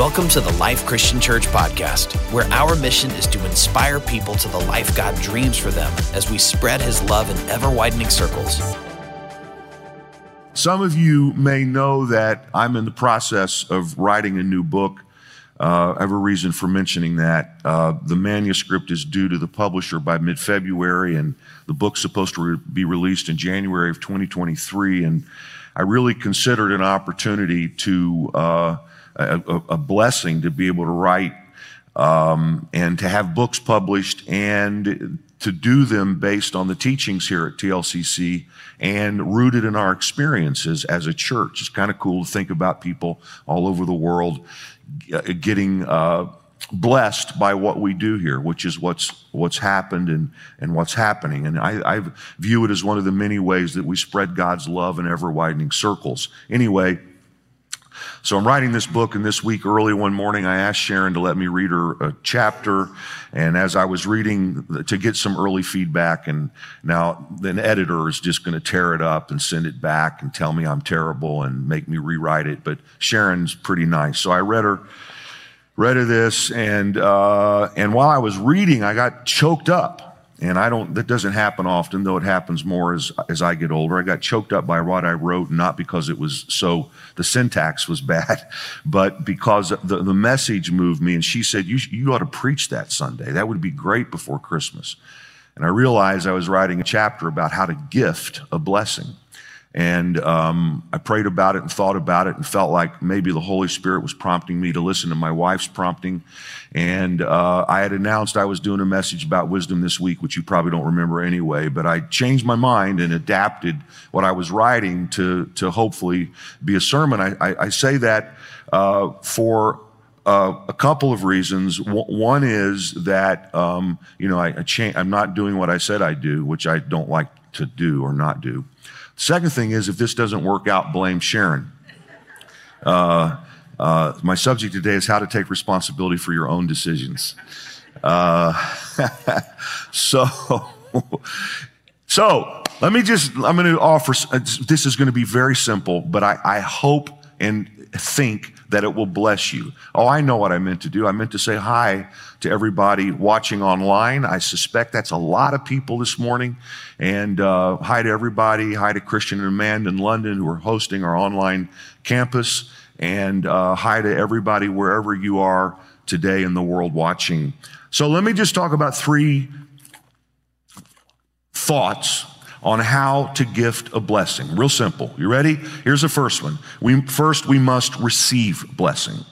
Welcome to the Life Christian Church podcast, where our mission is to inspire people to the life God dreams for them as we spread his love in ever widening circles. Some of you may know that I'm in the process of writing a new book. Uh, I have a reason for mentioning that. Uh, the manuscript is due to the publisher by mid February, and the book's supposed to re- be released in January of 2023. And I really considered an opportunity to. Uh, a, a blessing to be able to write um, and to have books published and to do them based on the teachings here at TLCC and rooted in our experiences as a church. It's kind of cool to think about people all over the world getting uh, blessed by what we do here, which is what's what's happened and and what's happening. And I, I view it as one of the many ways that we spread God's love in ever widening circles. Anyway. So I'm writing this book, and this week, early one morning, I asked Sharon to let me read her a chapter. And as I was reading, to get some early feedback, and now an editor is just going to tear it up and send it back and tell me I'm terrible and make me rewrite it. But Sharon's pretty nice. So I read her, read her this, and, uh, and while I was reading, I got choked up and I don't, that doesn't happen often, though it happens more as, as I get older. I got choked up by what I wrote, not because it was so, the syntax was bad, but because the, the message moved me. And she said, you, you ought to preach that Sunday. That would be great before Christmas. And I realized I was writing a chapter about how to gift a blessing. And um, I prayed about it and thought about it and felt like maybe the Holy Spirit was prompting me to listen to my wife's prompting. And uh, I had announced I was doing a message about wisdom this week, which you probably don't remember anyway. But I changed my mind and adapted what I was writing to to hopefully be a sermon. I, I, I say that uh, for uh, a couple of reasons. W- one is that um, you know I, I cha- I'm not doing what I said I do, which I don't like to do or not do. Second thing is, if this doesn't work out, blame Sharon. Uh, uh, my subject today is how to take responsibility for your own decisions. Uh, so, so let me just, I'm going to offer, this is going to be very simple, but I, I hope and think that it will bless you. Oh, I know what I meant to do. I meant to say hi to everybody watching online. I suspect that's a lot of people this morning. And uh, hi to everybody. Hi to Christian and Amanda in London who are hosting our online campus. And uh, hi to everybody wherever you are today in the world watching. So let me just talk about three thoughts on how to gift a blessing. Real simple. You ready? Here's the first one. We, first, we must receive blessing.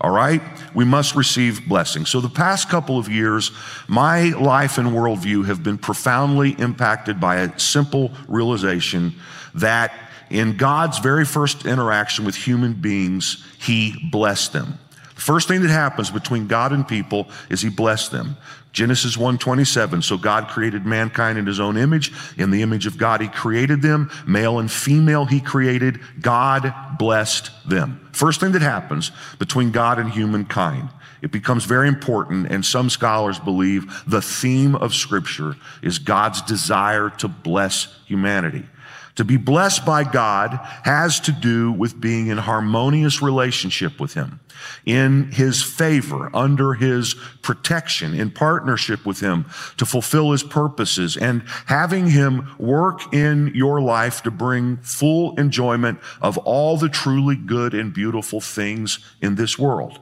All right? We must receive blessing. So, the past couple of years, my life and worldview have been profoundly impacted by a simple realization that in God's very first interaction with human beings, He blessed them. The first thing that happens between God and people is He blessed them. Genesis 1:27 so God created mankind in his own image. In the image of God he created them. Male and female he created. God blessed them. First thing that happens between God and humankind it becomes very important and some scholars believe the theme of scripture is God's desire to bless humanity to be blessed by God has to do with being in harmonious relationship with Him, in His favor, under His protection, in partnership with Him to fulfill His purposes, and having Him work in your life to bring full enjoyment of all the truly good and beautiful things in this world.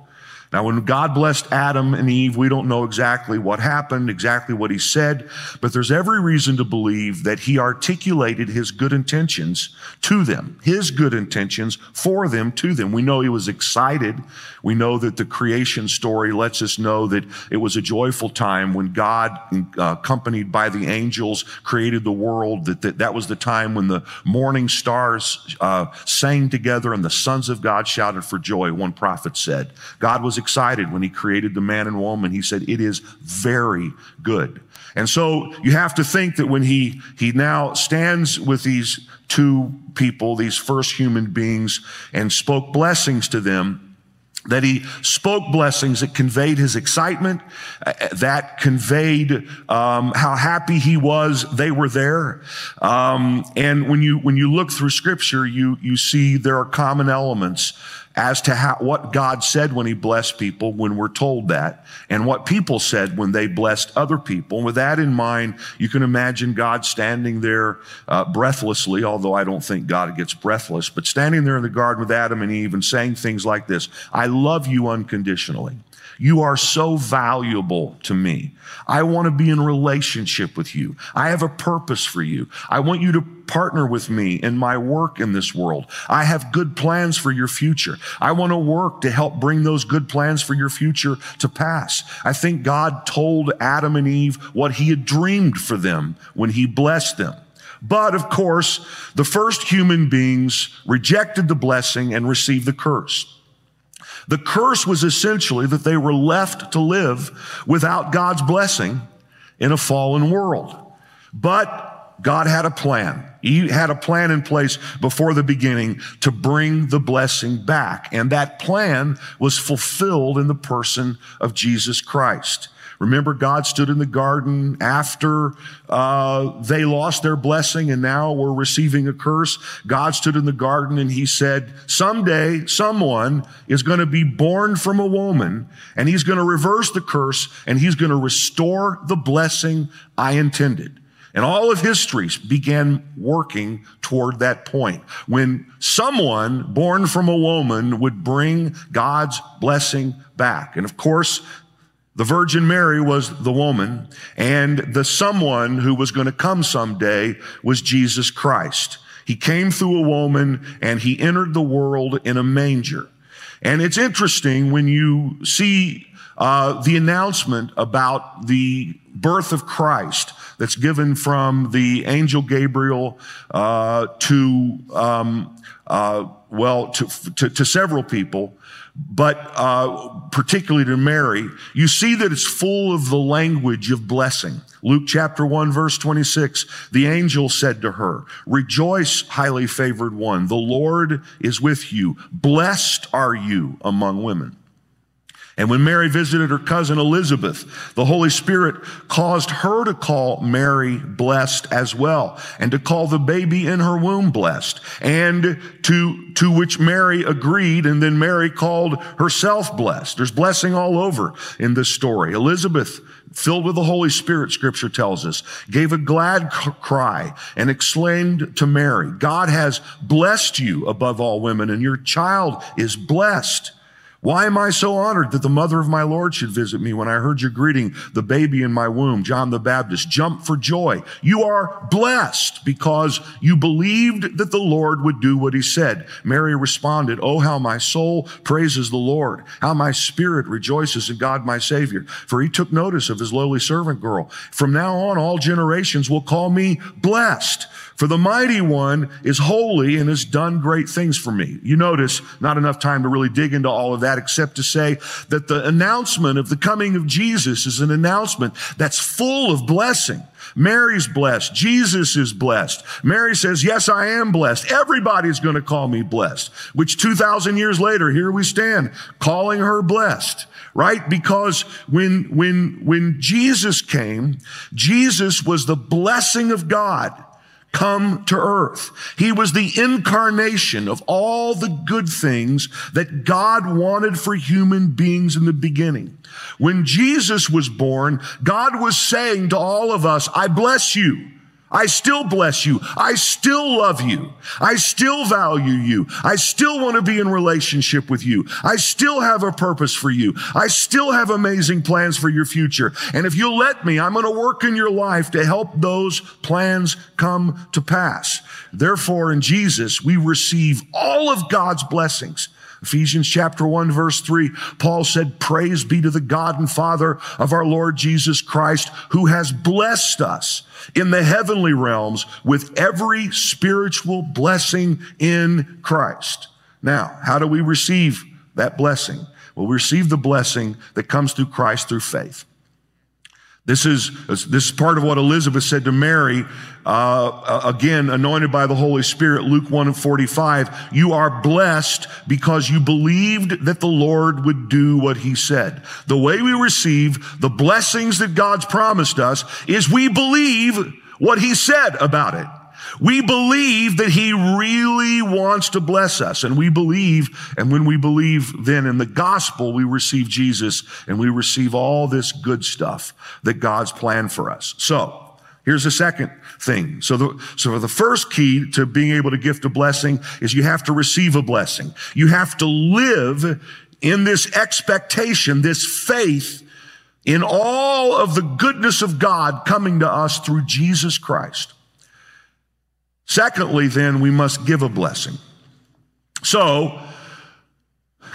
Now, when God blessed Adam and Eve, we don't know exactly what happened, exactly what he said, but there's every reason to believe that he articulated his good intentions to them, his good intentions for them to them. We know he was excited. We know that the creation story lets us know that it was a joyful time when God, uh, accompanied by the angels, created the world, that, that that was the time when the morning stars uh, sang together and the sons of God shouted for joy, one prophet said. God was excited when he created the man and woman. He said, it is very good. And so you have to think that when he, he now stands with these two people, these first human beings, and spoke blessings to them, that he spoke blessings that conveyed his excitement, uh, that conveyed um, how happy he was they were there. Um, and when you when you look through Scripture, you you see there are common elements as to how, what God said when he blessed people when we're told that and what people said when they blessed other people. And with that in mind, you can imagine God standing there uh, breathlessly, although I don't think God gets breathless, but standing there in the garden with Adam and Eve and saying things like this, I love you unconditionally. You are so valuable to me. I want to be in relationship with you. I have a purpose for you. I want you to partner with me in my work in this world. I have good plans for your future. I want to work to help bring those good plans for your future to pass. I think God told Adam and Eve what he had dreamed for them when he blessed them. But of course, the first human beings rejected the blessing and received the curse. The curse was essentially that they were left to live without God's blessing in a fallen world. But God had a plan. He had a plan in place before the beginning to bring the blessing back. And that plan was fulfilled in the person of Jesus Christ. Remember, God stood in the garden after uh, they lost their blessing and now were receiving a curse. God stood in the garden and he said, Someday someone is going to be born from a woman and he's going to reverse the curse and he's going to restore the blessing I intended. And all of history began working toward that point when someone born from a woman would bring God's blessing back. And of course, the Virgin Mary was the woman, and the someone who was going to come someday was Jesus Christ. He came through a woman and he entered the world in a manger. And it's interesting when you see uh, the announcement about the birth of Christ that's given from the angel Gabriel uh, to, um, uh, well, to, to, to several people but uh, particularly to Mary, you see that it's full of the language of blessing. Luke chapter 1 verse 26, the angel said to her, rejoice, highly favored one. The Lord is with you. Blessed are you among women. And when Mary visited her cousin Elizabeth, the Holy Spirit caused her to call Mary blessed as well, and to call the baby in her womb blessed, and to, to which Mary agreed, and then Mary called herself blessed. There's blessing all over in this story. Elizabeth, filled with the Holy Spirit, scripture tells us, gave a glad cry and exclaimed to Mary, God has blessed you above all women, and your child is blessed. Why am I so honored that the mother of my Lord should visit me when I heard your greeting, the baby in my womb, John the Baptist, jump for joy. You are blessed because you believed that the Lord would do what he said. Mary responded, Oh, how my soul praises the Lord, how my spirit rejoices in God my Savior, for he took notice of his lowly servant girl. From now on, all generations will call me blessed. For the mighty one is holy and has done great things for me. You notice not enough time to really dig into all of that except to say that the announcement of the coming of Jesus is an announcement that's full of blessing. Mary's blessed. Jesus is blessed. Mary says, yes, I am blessed. Everybody's going to call me blessed, which 2000 years later, here we stand calling her blessed right? Because when, when, when Jesus came, Jesus was the blessing of God come to earth. He was the incarnation of all the good things that God wanted for human beings in the beginning. When Jesus was born, God was saying to all of us, I bless you. I still bless you. I still love you. I still value you. I still want to be in relationship with you. I still have a purpose for you. I still have amazing plans for your future. And if you'll let me, I'm going to work in your life to help those plans come to pass. Therefore, in Jesus, we receive all of God's blessings. Ephesians chapter 1 verse 3, Paul said, praise be to the God and Father of our Lord Jesus Christ, who has blessed us in the heavenly realms with every spiritual blessing in Christ. Now, how do we receive that blessing? Well, we receive the blessing that comes through Christ through faith. This is, this is part of what Elizabeth said to Mary, uh, again, anointed by the Holy Spirit, Luke 1 and 45. You are blessed because you believed that the Lord would do what he said. The way we receive the blessings that God's promised us is we believe what he said about it. We believe that he really wants to bless us. And we believe, and when we believe then in the gospel, we receive Jesus and we receive all this good stuff that God's planned for us. So, Here's the second thing. So the, so the first key to being able to gift a blessing is you have to receive a blessing. You have to live in this expectation, this faith in all of the goodness of God coming to us through Jesus Christ. Secondly, then, we must give a blessing. So,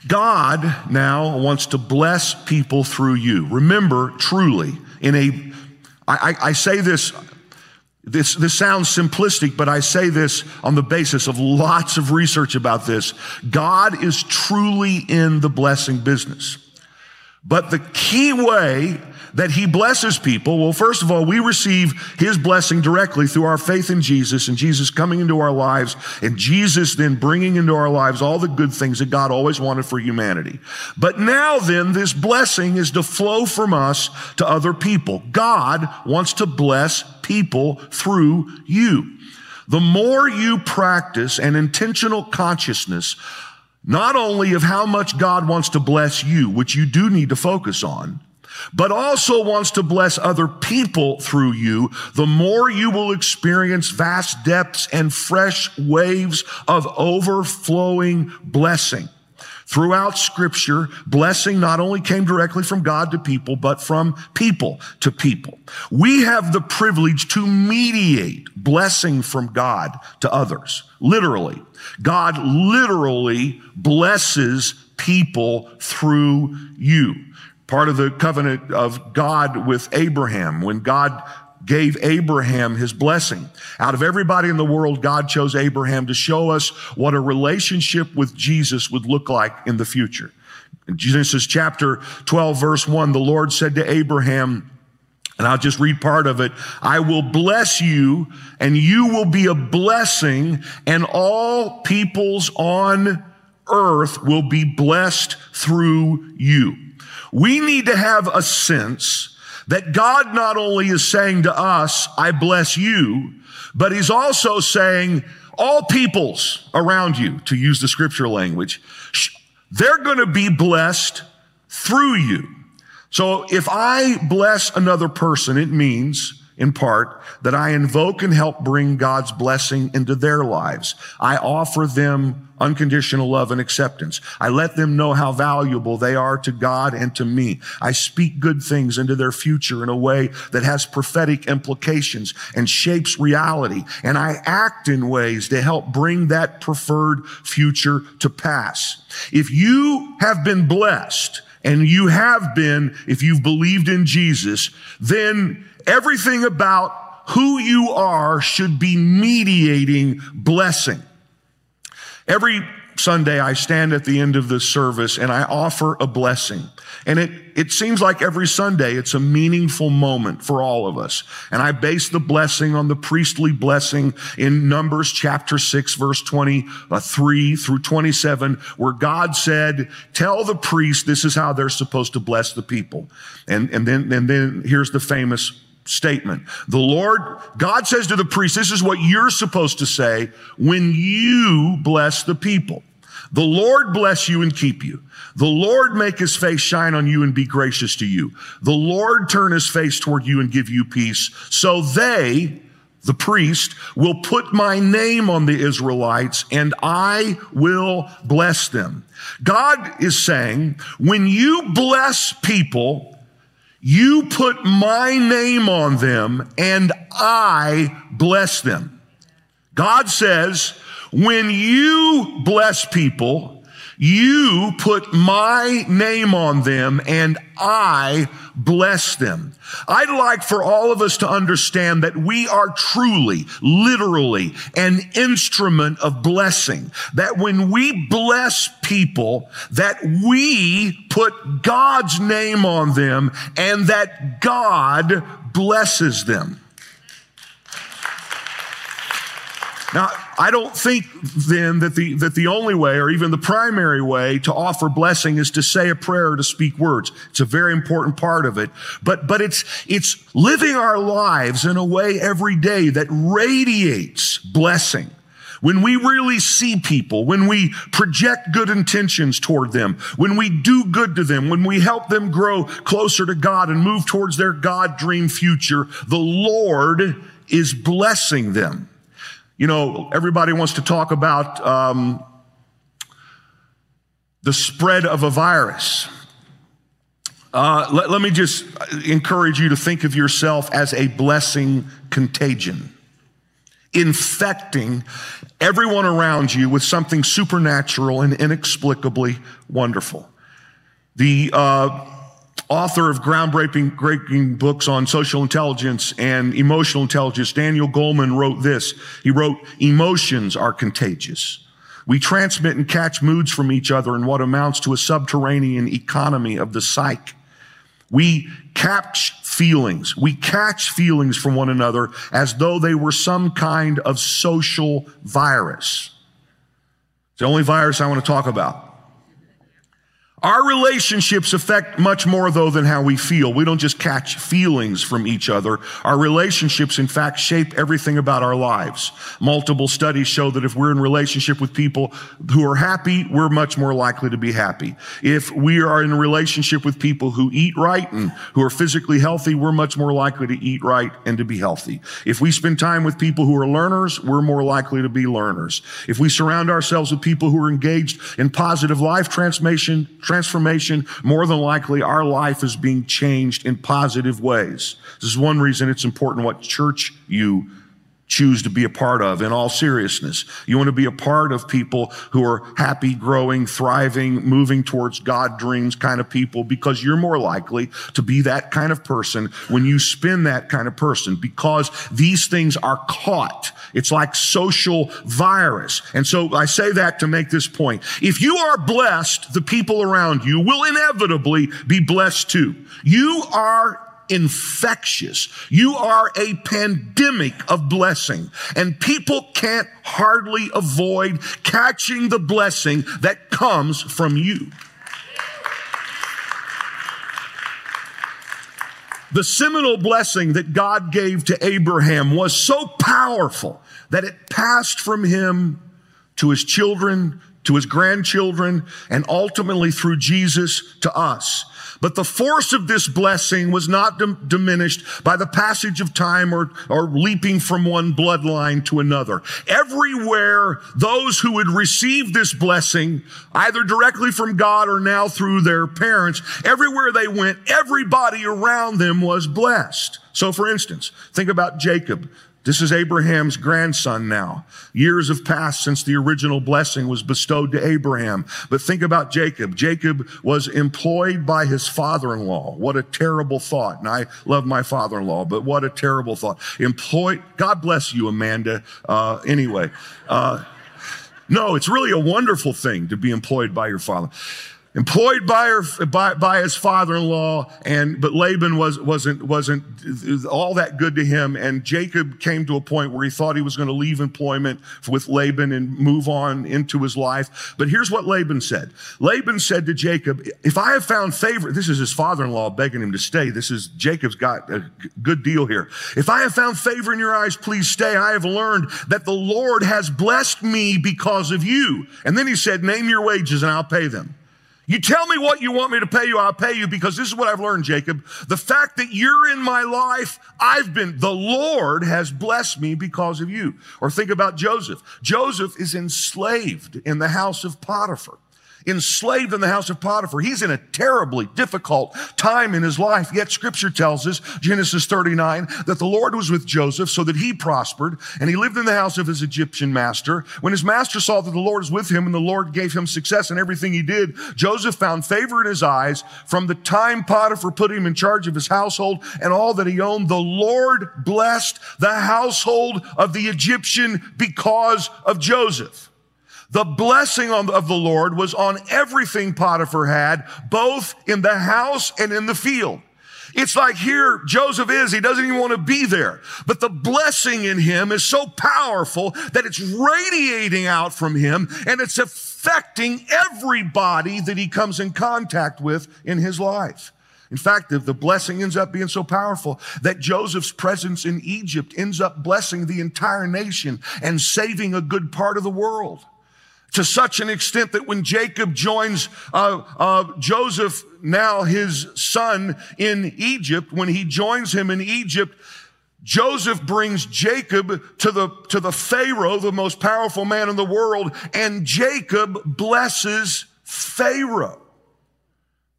God now wants to bless people through you. Remember, truly, in a, I, I say this, this, this sounds simplistic, but I say this on the basis of lots of research about this. God is truly in the blessing business. But the key way that he blesses people, well, first of all, we receive his blessing directly through our faith in Jesus and Jesus coming into our lives and Jesus then bringing into our lives all the good things that God always wanted for humanity. But now then, this blessing is to flow from us to other people. God wants to bless people through you. The more you practice an intentional consciousness not only of how much God wants to bless you, which you do need to focus on, but also wants to bless other people through you, the more you will experience vast depths and fresh waves of overflowing blessing. Throughout scripture, blessing not only came directly from God to people, but from people to people. We have the privilege to mediate blessing from God to others. Literally. God literally blesses people through you part of the covenant of God with Abraham when God gave Abraham his blessing. Out of everybody in the world, God chose Abraham to show us what a relationship with Jesus would look like in the future. In Genesis chapter 12, verse 1, the Lord said to Abraham, and I'll just read part of it. I will bless you and you will be a blessing and all peoples on earth will be blessed through you. We need to have a sense that God not only is saying to us, I bless you, but he's also saying, all peoples around you, to use the scripture language, they're going to be blessed through you. So if I bless another person, it means in part that I invoke and help bring God's blessing into their lives. I offer them unconditional love and acceptance. I let them know how valuable they are to God and to me. I speak good things into their future in a way that has prophetic implications and shapes reality. And I act in ways to help bring that preferred future to pass. If you have been blessed, and you have been, if you've believed in Jesus, then Everything about who you are should be mediating blessing. Every Sunday, I stand at the end of the service and I offer a blessing. And it, it seems like every Sunday it's a meaningful moment for all of us. And I base the blessing on the priestly blessing in Numbers chapter 6, verse 23 uh, through 27, where God said, Tell the priest this is how they're supposed to bless the people. And, and, then, and then here's the famous statement. The Lord, God says to the priest, this is what you're supposed to say when you bless the people. The Lord bless you and keep you. The Lord make his face shine on you and be gracious to you. The Lord turn his face toward you and give you peace. So they, the priest, will put my name on the Israelites and I will bless them. God is saying, when you bless people, you put my name on them and I bless them. God says, when you bless people, You put my name on them and I bless them. I'd like for all of us to understand that we are truly, literally an instrument of blessing. That when we bless people, that we put God's name on them and that God blesses them. Now, I don't think then that the, that the only way or even the primary way to offer blessing is to say a prayer or to speak words. It's a very important part of it. But, but it's, it's living our lives in a way every day that radiates blessing. When we really see people, when we project good intentions toward them, when we do good to them, when we help them grow closer to God and move towards their God dream future, the Lord is blessing them. You know, everybody wants to talk about um, the spread of a virus. Uh, let, let me just encourage you to think of yourself as a blessing contagion, infecting everyone around you with something supernatural and inexplicably wonderful. The uh, author of groundbreaking breaking books on social intelligence and emotional intelligence, Daniel Goleman wrote this. He wrote, emotions are contagious. We transmit and catch moods from each other in what amounts to a subterranean economy of the psyche. We catch feelings. We catch feelings from one another as though they were some kind of social virus. It's the only virus I want to talk about. Our relationships affect much more though than how we feel. We don't just catch feelings from each other. Our relationships, in fact, shape everything about our lives. Multiple studies show that if we're in relationship with people who are happy, we're much more likely to be happy. If we are in relationship with people who eat right and who are physically healthy, we're much more likely to eat right and to be healthy. If we spend time with people who are learners, we're more likely to be learners. If we surround ourselves with people who are engaged in positive life transformation, transformation, more than likely our life is being changed in positive ways. This is one reason it's important what church you choose to be a part of in all seriousness. You want to be a part of people who are happy, growing, thriving, moving towards God dreams kind of people because you're more likely to be that kind of person when you spin that kind of person because these things are caught. It's like social virus. And so I say that to make this point. If you are blessed, the people around you will inevitably be blessed too. You are infectious. You are a pandemic of blessing and people can't hardly avoid catching the blessing that comes from you. The seminal blessing that God gave to Abraham was so powerful that it passed from him to his children, to his grandchildren, and ultimately through Jesus to us. But the force of this blessing was not dim- diminished by the passage of time or, or leaping from one bloodline to another. Everywhere those who had received this blessing, either directly from God or now through their parents, everywhere they went, everybody around them was blessed. So for instance, think about Jacob. This is Abraham's grandson now. Years have passed since the original blessing was bestowed to Abraham. But think about Jacob. Jacob was employed by his father-in-law. What a terrible thought. And I love my father-in-law, but what a terrible thought. Employed, God bless you, Amanda. Uh, anyway, uh, no, it's really a wonderful thing to be employed by your father employed by, her, by, by his father-in-law and but laban was, wasn't, wasn't all that good to him and jacob came to a point where he thought he was going to leave employment with laban and move on into his life. But here's what laban said. Laban said to jacob if i have found favor this is his father-in-law begging him to stay. This is jacob's got a good deal here. If i have found favor in your eyes please stay. I have learned that the lord has blessed me because of you. And then he said name your wages and i'll pay them you tell me what you want me to pay you, I'll pay you because this is what I've learned, Jacob. The fact that you're in my life, I've been, the Lord has blessed me because of you. Or think about Joseph. Joseph is enslaved in the house of Potiphar. Enslaved in the house of Potiphar. He's in a terribly difficult time in his life. Yet scripture tells us, Genesis 39, that the Lord was with Joseph so that he prospered and he lived in the house of his Egyptian master. When his master saw that the Lord was with him and the Lord gave him success in everything he did, Joseph found favor in his eyes from the time Potiphar put him in charge of his household and all that he owned. The Lord blessed the household of the Egyptian because of Joseph. The blessing of the Lord was on everything Potiphar had, both in the house and in the field. It's like here Joseph is, he doesn't even want to be there. But the blessing in him is so powerful that it's radiating out from him and it's affecting everybody that he comes in contact with in his life. In fact, the blessing ends up being so powerful that Joseph's presence in Egypt ends up blessing the entire nation and saving a good part of the world to such an extent that when Jacob joins uh, uh, Joseph, now his son in Egypt, when he joins him in Egypt, Joseph brings Jacob to the, to the Pharaoh, the most powerful man in the world, and Jacob blesses Pharaoh.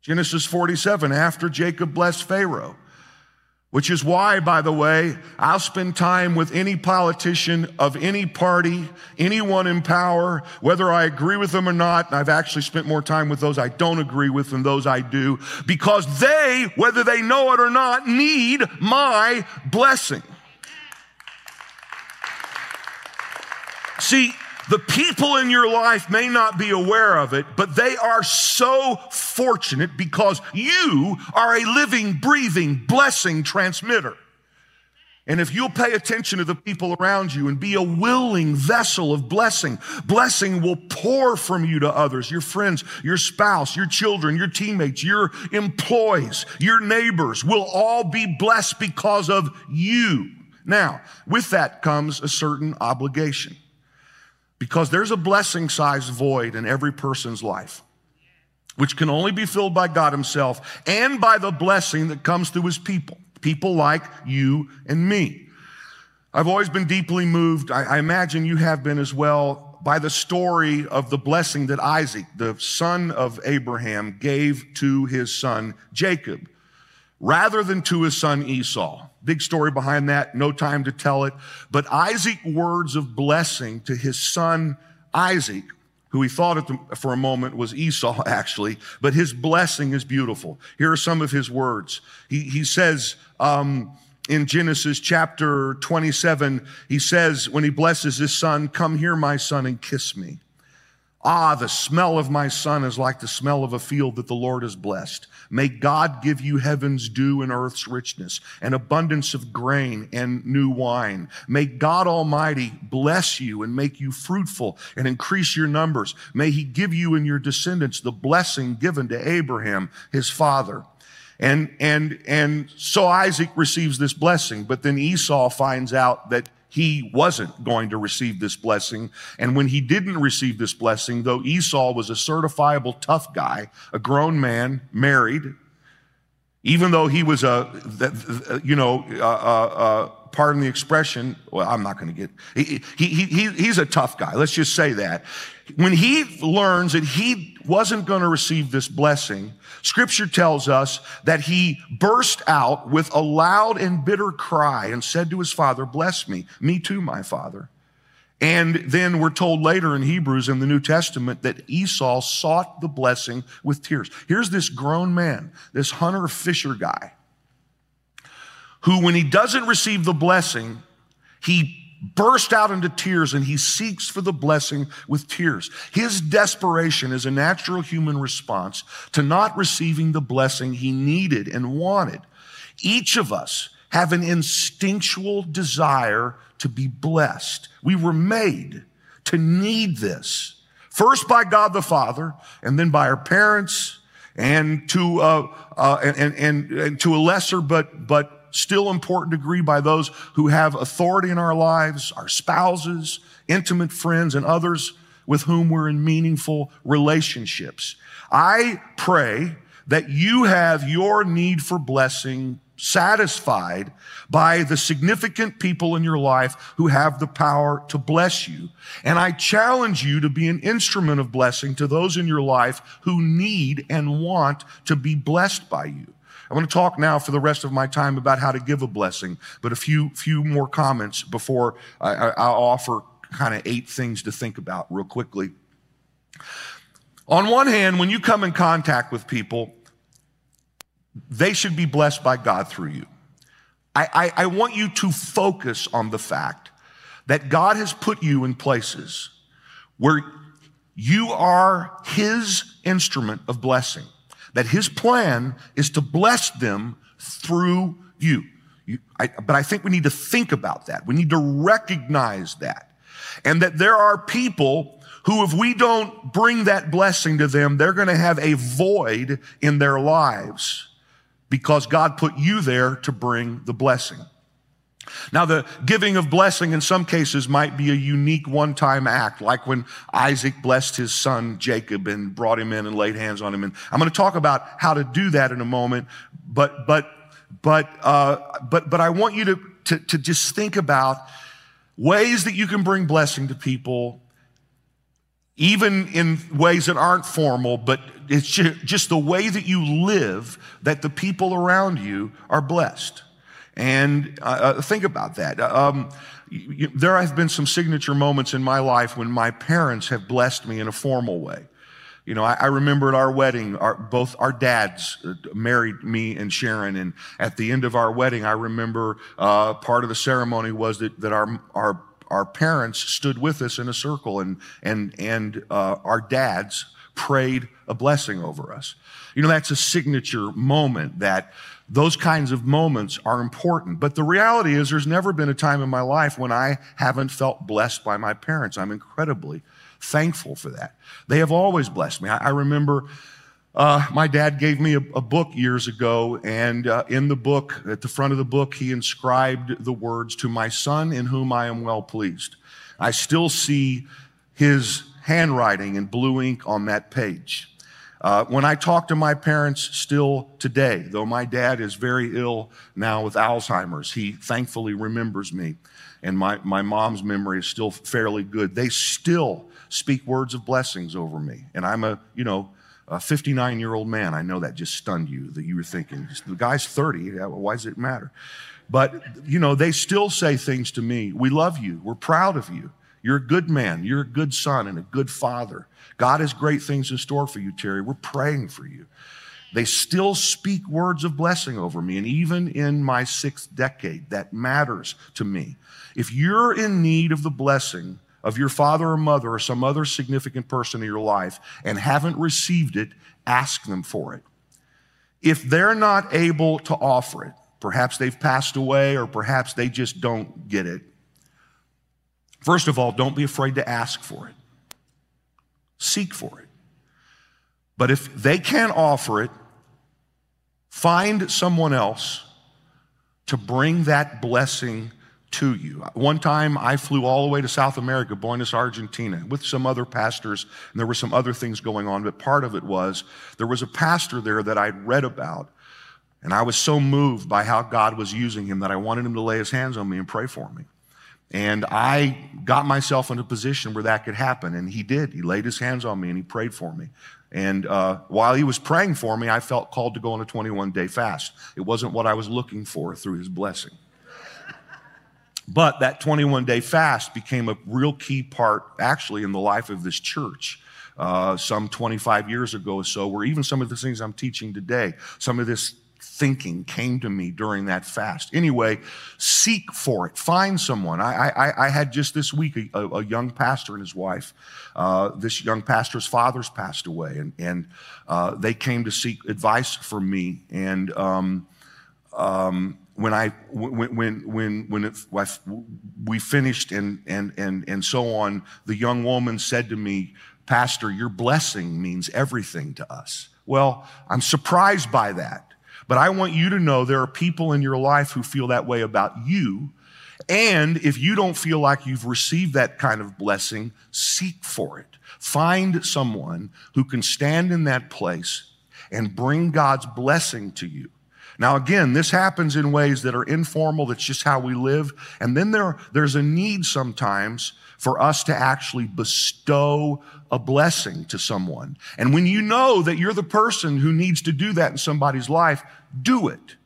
Genesis 47, after Jacob blessed Pharaoh. Which is why, by the way, I'll spend time with any politician of any party, anyone in power, whether I agree with them or not. And I've actually spent more time with those I don't agree with than those I do, because they, whether they know it or not, need my blessing. See, the people in your life may not be aware of it, but they are so fortunate because you are a living, breathing, blessing transmitter. And if you'll pay attention to the people around you and be a willing vessel of blessing, blessing will pour from you to others, your friends, your spouse, your children, your teammates, your employees, your neighbors will all be blessed because of you. Now, with that comes a certain obligation. Because there's a blessing sized void in every person's life, which can only be filled by God Himself and by the blessing that comes through His people, people like you and me. I've always been deeply moved, I, I imagine you have been as well, by the story of the blessing that Isaac, the son of Abraham, gave to his son Jacob rather than to his son Esau. Big story behind that, no time to tell it. But Isaac words of blessing to his son Isaac, who he thought the, for a moment was Esau actually, but his blessing is beautiful. Here are some of his words. He, he says, um, in Genesis chapter 27, he says, when he blesses his son, come here, my son, and kiss me. Ah, the smell of my son is like the smell of a field that the Lord has blessed. May God give you heaven's dew and earth's richness, an abundance of grain and new wine. May God Almighty bless you and make you fruitful and increase your numbers. May he give you and your descendants the blessing given to Abraham, his father. And, and, and so Isaac receives this blessing, but then Esau finds out that he wasn't going to receive this blessing. And when he didn't receive this blessing, though Esau was a certifiable tough guy, a grown man, married, even though he was a, you know, uh, uh, uh, pardon the expression, well, I'm not going to get, he, he, he, he's a tough guy. Let's just say that. When he learns that he wasn't going to receive this blessing, scripture tells us that he burst out with a loud and bitter cry and said to his father, bless me, me too, my father. And then we're told later in Hebrews in the New Testament that Esau sought the blessing with tears. Here's this grown man, this hunter fisher guy, who when he doesn't receive the blessing, he burst out into tears and he seeks for the blessing with tears. His desperation is a natural human response to not receiving the blessing he needed and wanted. Each of us have an instinctual desire to be blessed. We were made to need this. First by God the Father, and then by our parents, and to uh, uh, and, and, and to a lesser but but still important degree by those who have authority in our lives, our spouses, intimate friends, and others with whom we're in meaningful relationships. I pray that you have your need for blessing satisfied by the significant people in your life who have the power to bless you. And I challenge you to be an instrument of blessing to those in your life who need and want to be blessed by you. I want to talk now for the rest of my time about how to give a blessing, but a few, few more comments before I, I, I'll offer kind of eight things to think about real quickly. On one hand, when you come in contact with people, they should be blessed by God through you. I, I, I, want you to focus on the fact that God has put you in places where you are His instrument of blessing, that His plan is to bless them through you. you I, but I think we need to think about that. We need to recognize that. And that there are people who, if we don't bring that blessing to them, they're going to have a void in their lives because God put you there to bring the blessing. Now, the giving of blessing in some cases might be a unique one time act, like when Isaac blessed his son Jacob and brought him in and laid hands on him. And I'm going to talk about how to do that in a moment, but, but, but, uh, but, but I want you to, to, to just think about ways that you can bring blessing to people, even in ways that aren't formal, but it's just the way that you live that the people around you are blessed. And uh, uh think about that. Uh, um, there have been some signature moments in my life when my parents have blessed me in a formal way. You know, I, I remember at our wedding, our, both our dads uh, married me and Sharon, and at the end of our wedding, I remember uh, part of the ceremony was that, that our, our, our parents stood with us in a circle, and, and, and uh, our dads prayed a blessing over us. You know, that's a signature moment that those kinds of moments are important. But the reality is, there's never been a time in my life when I haven't felt blessed by my parents. I'm incredibly thankful for that. They have always blessed me. I, I remember uh, my dad gave me a, a book years ago, and uh, in the book, at the front of the book, he inscribed the words, To my son in whom I am well pleased. I still see his handwriting in blue ink on that page. Uh, when I talk to my parents still today, though my dad is very ill now with Alzheimer's, he thankfully remembers me, and my, my mom's memory is still fairly good. They still speak words of blessings over me. And I'm a, you know, a 59 year old man. I know that just stunned you that you were thinking, the guy's 30. Why does it matter? But, you know, they still say things to me. We love you. We're proud of you. You're a good man. You're a good son and a good father. God has great things in store for you, Terry. We're praying for you. They still speak words of blessing over me. And even in my sixth decade, that matters to me. If you're in need of the blessing of your father or mother or some other significant person in your life and haven't received it, ask them for it. If they're not able to offer it, perhaps they've passed away or perhaps they just don't get it, First of all, don't be afraid to ask for it, seek for it. But if they can't offer it, find someone else to bring that blessing to you. One time I flew all the way to South America, Buenos Argentina, with some other pastors, and there were some other things going on, but part of it was there was a pastor there that I'd read about, and I was so moved by how God was using him that I wanted him to lay his hands on me and pray for me. And I got myself in a position where that could happen. And he did. He laid his hands on me and he prayed for me. And uh, while he was praying for me, I felt called to go on a 21 day fast. It wasn't what I was looking for through his blessing. But that 21 day fast became a real key part, actually, in the life of this church. Uh, some 25 years ago or so, where even some of the things I'm teaching today, some of this thinking came to me during that fast. Anyway, seek for it. Find someone. I, I, I had just this week a, a, young pastor and his wife. Uh, this young pastor's father's passed away, and, and uh, they came to seek advice from me. And um, um, when I when when when when it, we finished and and and and so on, the young woman said to me, "Pastor, your blessing means everything to us." Well, I'm surprised by that but I want you to know there are people in your life who feel that way about you. And if you don't feel like you've received that kind of blessing, seek for it. Find someone who can stand in that place and bring God's blessing to you. Now, again, this happens in ways that are informal. That's just how we live. And then there, there's a need sometimes for us to actually bestow a blessing to someone. And when you know that you're the person who needs to do that in somebody's life, do it.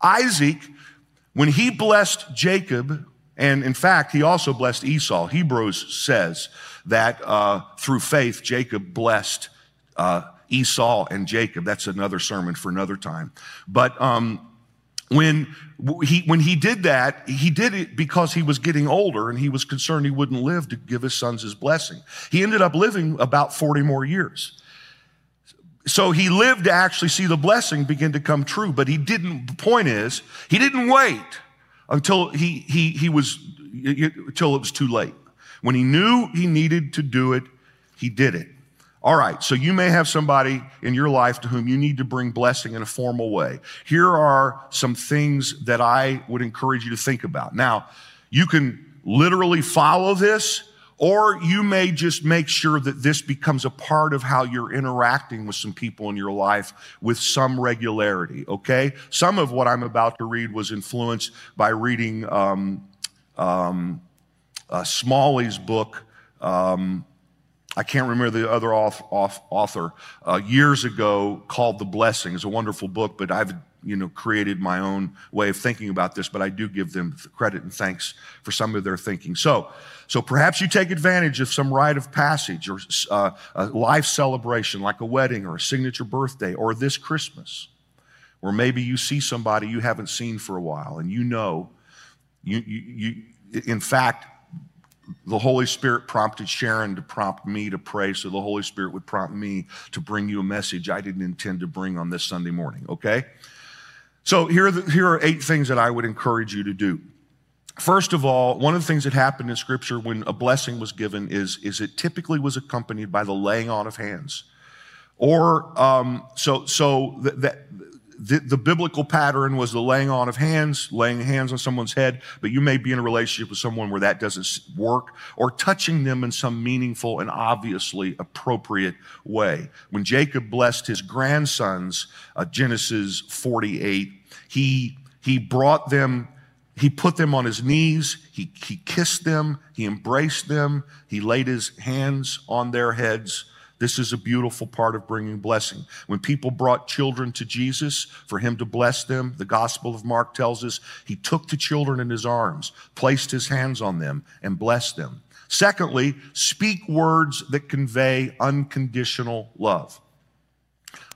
Isaac, when he blessed Jacob, and in fact, he also blessed Esau. Hebrews says that uh, through faith, Jacob blessed uh, Esau and Jacob. That's another sermon for another time. But um, when he when he did that, he did it because he was getting older and he was concerned he wouldn't live to give his sons his blessing. He ended up living about 40 more years. So he lived to actually see the blessing begin to come true, but he didn't, the point is, he didn't wait until he, he, he was, until it was too late. When he knew he needed to do it, he did it. All right, so you may have somebody in your life to whom you need to bring blessing in a formal way. Here are some things that I would encourage you to think about. Now, you can literally follow this, or you may just make sure that this becomes a part of how you're interacting with some people in your life with some regularity, okay? Some of what I'm about to read was influenced by reading um, um, uh, Smalley's book. Um, I can't remember the other author, uh, years ago called The Blessing. It's a wonderful book, but I've you know, created my own way of thinking about this, but I do give them credit and thanks for some of their thinking. So, so perhaps you take advantage of some rite of passage or uh, a life celebration like a wedding or a signature birthday or this Christmas, or maybe you see somebody you haven't seen for a while and you know, you, you, you in fact, the Holy Spirit prompted Sharon to prompt me to pray, so the Holy Spirit would prompt me to bring you a message I didn't intend to bring on this Sunday morning, okay? So here are, the, here are eight things that I would encourage you to do. First of all, one of the things that happened in Scripture when a blessing was given is, is it typically was accompanied by the laying on of hands. Or, um, so, so that, that the, the, biblical pattern was the laying on of hands, laying hands on someone's head, but you may be in a relationship with someone where that doesn't work, or touching them in some meaningful and obviously appropriate way. When Jacob blessed his grandsons, uh, Genesis 48, he, he brought them, he put them on his knees, he, he kissed them, he embraced them, he laid his hands on their heads this is a beautiful part of bringing blessing. When people brought children to Jesus for him to bless them, the Gospel of Mark tells us he took the children in his arms, placed his hands on them, and blessed them. Secondly, speak words that convey unconditional love.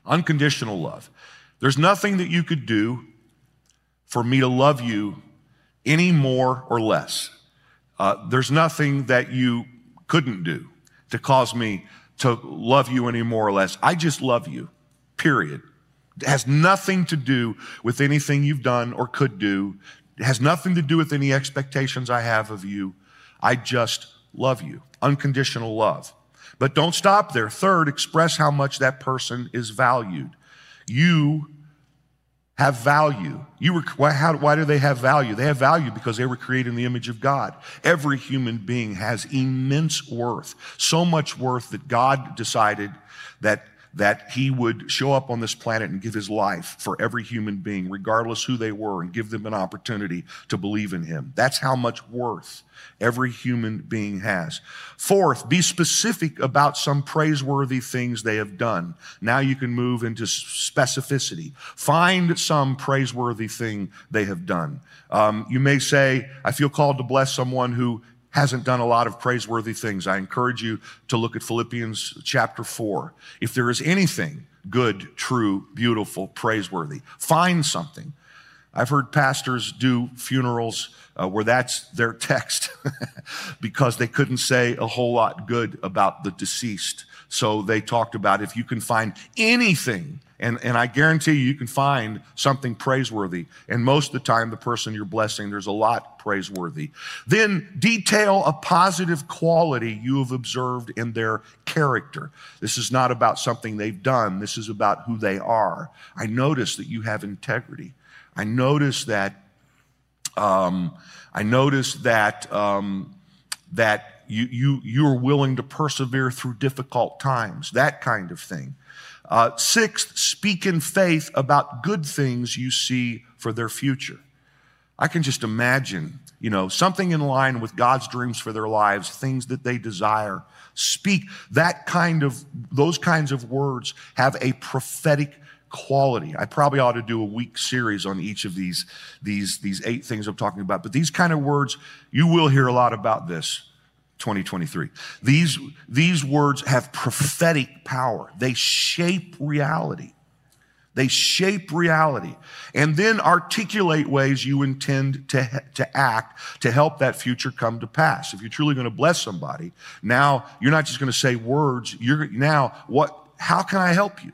Unconditional love. There's nothing that you could do for me to love you any more or less. Uh, there's nothing that you couldn't do to cause me to love you any more or less. I just love you, period. It has nothing to do with anything you've done or could do. It has nothing to do with any expectations I have of you. I just love you. Unconditional love. But don't stop there. Third, express how much that person is valued. You have value. You were, why, how, why do they have value? They have value because they were created in the image of God. Every human being has immense worth, so much worth that God decided that that he would show up on this planet and give his life for every human being, regardless who they were, and give them an opportunity to believe in him. That's how much worth every human being has. Fourth, be specific about some praiseworthy things they have done. Now you can move into specificity. Find some praiseworthy thing they have done. Um, you may say, I feel called to bless someone who hasn't done a lot of praiseworthy things. I encourage you to look at Philippians chapter 4. If there is anything good, true, beautiful, praiseworthy, find something. I've heard pastors do funerals uh, where that's their text because they couldn't say a whole lot good about the deceased. So they talked about if you can find anything and, and I guarantee you, you can find something praiseworthy. And most of the time, the person you're blessing, there's a lot praiseworthy. Then detail a positive quality you have observed in their character. This is not about something they've done, this is about who they are. I notice that you have integrity. I notice that. Um, I notice that um, that you you you are willing to persevere through difficult times. That kind of thing. Uh, sixth, speak in faith about good things you see for their future. I can just imagine, you know, something in line with God's dreams for their lives, things that they desire. Speak that kind of, those kinds of words have a prophetic quality. I probably ought to do a week series on each of these, these, these eight things I'm talking about. But these kind of words, you will hear a lot about this 2023. These, these words have prophetic power. They shape reality. They shape reality and then articulate ways you intend to, to act to help that future come to pass. If you're truly going to bless somebody, now you're not just going to say words. You're now what, how can I help you?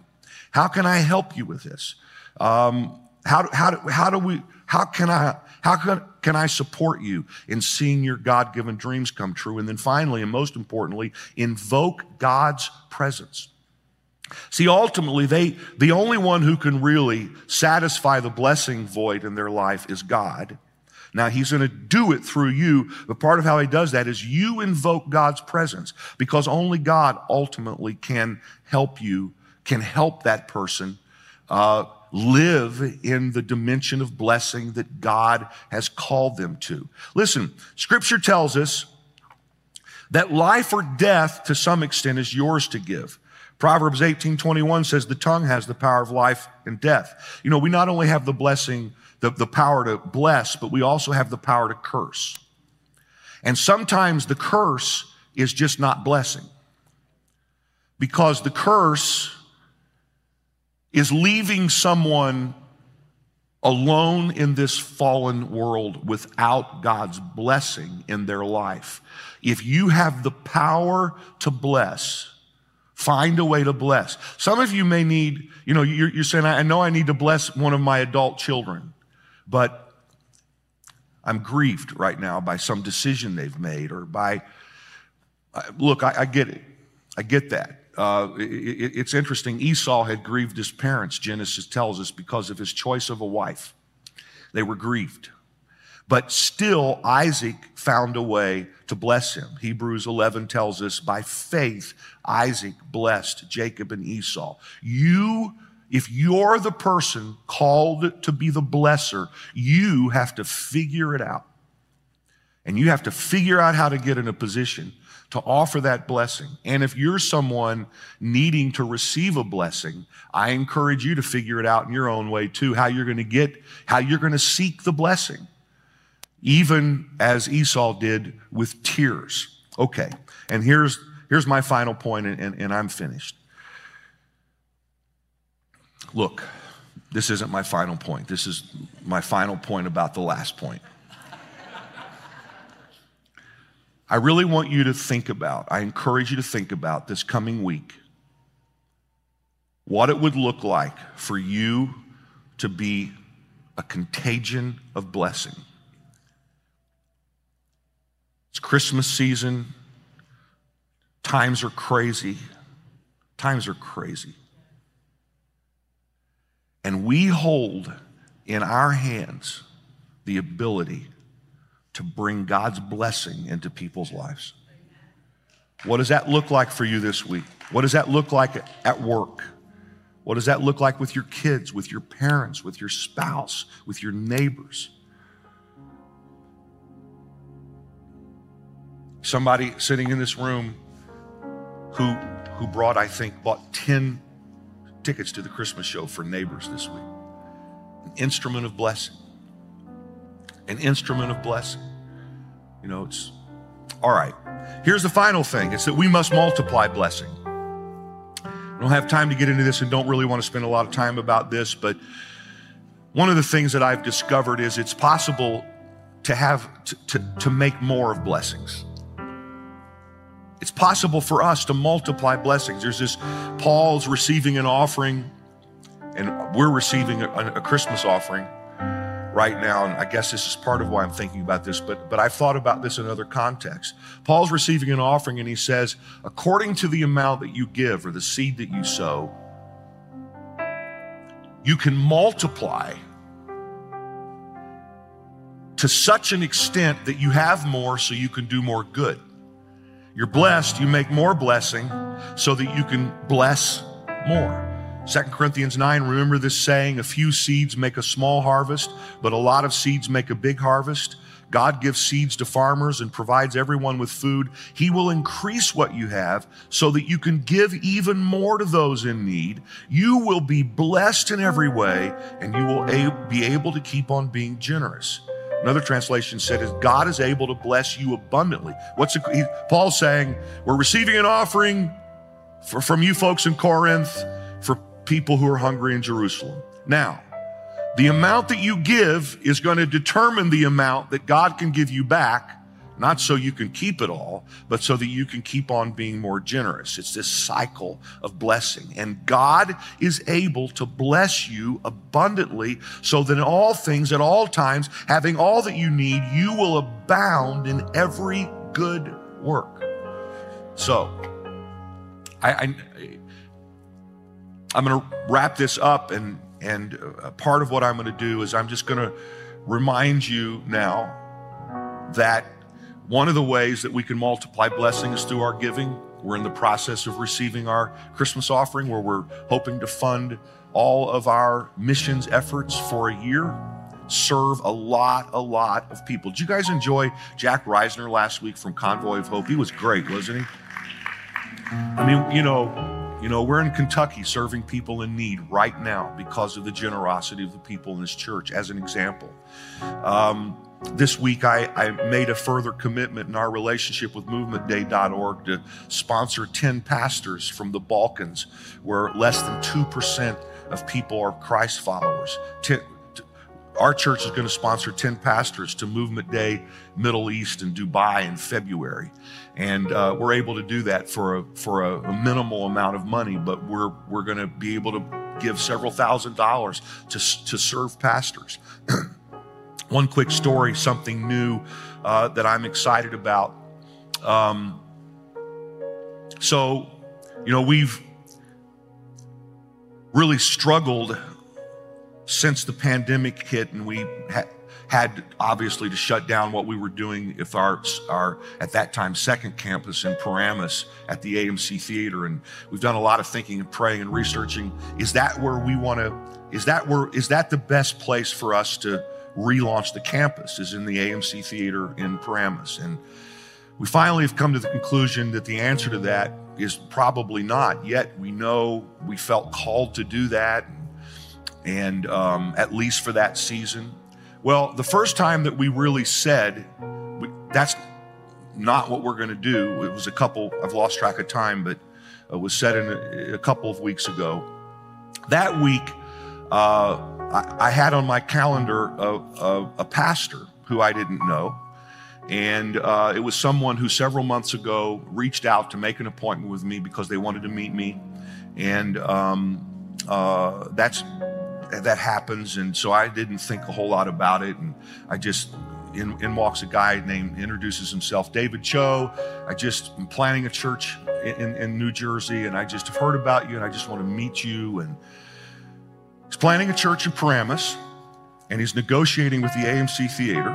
How can I help you with this? Um, how, how, how do we, how can I, how can, can I support you in seeing your God given dreams come true? And then finally, and most importantly, invoke God's presence. See, ultimately, they, the only one who can really satisfy the blessing void in their life is God. Now, he's going to do it through you, but part of how he does that is you invoke God's presence because only God ultimately can help you can help that person uh, live in the dimension of blessing that God has called them to. Listen, scripture tells us that life or death to some extent is yours to give. Proverbs 18 21 says the tongue has the power of life and death. You know, we not only have the blessing, the, the power to bless, but we also have the power to curse. And sometimes the curse is just not blessing. Because the curse is leaving someone alone in this fallen world without God's blessing in their life. If you have the power to bless, find a way to bless. Some of you may need, you know, you're, you're saying, I know I need to bless one of my adult children, but I'm grieved right now by some decision they've made or by, uh, look, I, I get it. I get that uh, it, it's interesting. Esau had grieved his parents, Genesis tells us, because of his choice of a wife. They were grieved. But still, Isaac found a way to bless him. Hebrews 11 tells us by faith, Isaac blessed Jacob and Esau. You, if you're the person called to be the blesser, you have to figure it out. And you have to figure out how to get in a position to offer that blessing. And if you're someone needing to receive a blessing, I encourage you to figure it out in your own way too, how you're going to get, how you're going to seek the blessing, even as Esau did with tears. Okay. And here's, here's my final point, and, and, and I'm finished. Look, this isn't my final point. This is my final point about the last point. I really want you to think about, I encourage you to think about this coming week, what it would look like for you to be a contagion of blessing. It's Christmas season. Times are crazy. Times are crazy. And we hold in our hands the ability to bring God's blessing into people's lives. What does that look like for you this week? What does that look like at work? What does that look like with your kids, with your parents, with your spouse, with your neighbors? Somebody sitting in this room who, who brought, I think, bought 10 tickets to the Christmas show for neighbors this week. An instrument of blessing an instrument of blessing. You know, it's all right. Here's the final thing it's that we must multiply blessing. I don't have time to get into this and don't really want to spend a lot of time about this, but one of the things that I've discovered is it's possible to have to, to, to make more of blessings. It's possible for us to multiply blessings. There's this Paul's receiving an offering, and we're receiving a, a Christmas offering right now, and I guess this is part of why I'm thinking about this, but, but I've thought about this in other contexts. Paul's receiving an offering, and he says, according to the amount that you give or the seed that you sow, you can multiply to such an extent that you have more so you can do more good. You're blessed, you make more blessing so that you can bless more. 2 Corinthians 9, remember this saying, a few seeds make a small harvest, but a lot of seeds make a big harvest. God gives seeds to farmers and provides everyone with food. He will increase what you have so that you can give even more to those in need. You will be blessed in every way and you will be able to keep on being generous. Another translation said, is God is able to bless you abundantly. What's it, he, Paul saying? We're receiving an offering for, from you folks in Corinth people who are hungry in Jerusalem. Now, the amount that you give is going to determine the amount that God can give you back, not so you can keep it all, but so that you can keep on being more generous. It's this cycle of blessing. And God is able to bless you abundantly so that in all things, at all times, having all that you need, you will abound in every good work. So, I, I I'm going to wrap this up, and, and uh, part of what I'm going to do is I'm just going to remind you now that one of the ways that we can multiply blessings through our giving. We're in the process of receiving our Christmas offering where we're hoping to fund all of our missions efforts for a year serve a lot, a lot of people. Did you guys enjoy Jack Reisner last week from Convoy of Hope? He was great, wasn't he? I mean, you know, you know, we're in Kentucky serving people in need right now because of the generosity of the people in this church, as an example. Um, this week, I, I, made a further commitment in our relationship with MovementDay.org to sponsor 10 pastors from the Balkans, where less than 2% of people are Christ followers. 10, our church is going to sponsor 10 pastors to Movement Day Middle East and Dubai in February. And uh, we're able to do that for, a, for a, a minimal amount of money, but we're, we're going to be able to give several thousand dollars to, to serve pastors. One quick story, something new uh, that I'm excited about. Um, so, you know, we've really struggled since the pandemic hit and we ha- had obviously to shut down what we were doing if our, our at that time second campus in Paramus at the AMC Theater. And we've done a lot of thinking and praying and researching. Is that where we want to is that where is that the best place for us to relaunch the campus is in the AMC Theater in Paramus? And we finally have come to the conclusion that the answer to that is probably not. Yet we know we felt called to do that and um, at least for that season. Well, the first time that we really said that's not what we're going to do, it was a couple, I've lost track of time, but it was said in a, a couple of weeks ago. That week, uh, I, I, had on my calendar a, a, a, pastor who I didn't know. And uh, it was someone who several months ago reached out to make an appointment with me because they wanted to meet me. And um, uh, that's that happens. And so I didn't think a whole lot about it. And I just, in, in walks a guy named, introduces himself, David Cho. I just am planning a church in, in New Jersey, and I just have heard about you, and I just want to meet you. And he's planning a church in Paramus, and he's negotiating with the AMC Theater.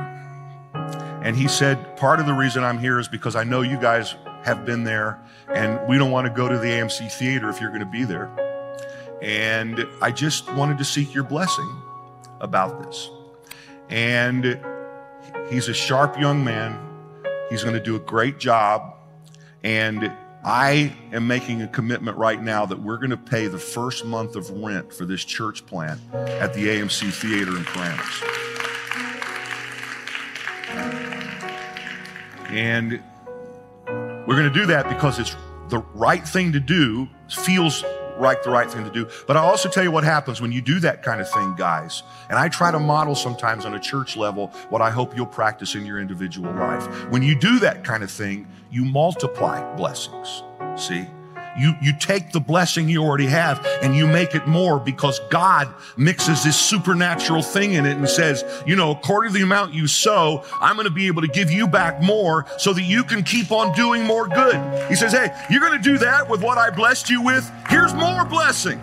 And he said, Part of the reason I'm here is because I know you guys have been there, and we don't want to go to the AMC Theater if you're going to be there. And I just wanted to seek your blessing about this. And he's a sharp young man. He's going to do a great job. And I am making a commitment right now that we're going to pay the first month of rent for this church plant at the AMC Theater in Paramus. And we're going to do that because it's the right thing to do, feels right, the right thing to do. But I also tell you what happens when you do that kind of thing, guys. And I try to model sometimes on a church level what I hope you'll practice in your individual life. When you do that kind of thing, you multiply blessings. See? You, you take the blessing you already have and you make it more because God mixes this supernatural thing in it and says, you know, according to the amount you sow, I'm going to be able to give you back more so that you can keep on doing more good. He says, hey, you're going to do that with what I blessed you with. Here's more blessing.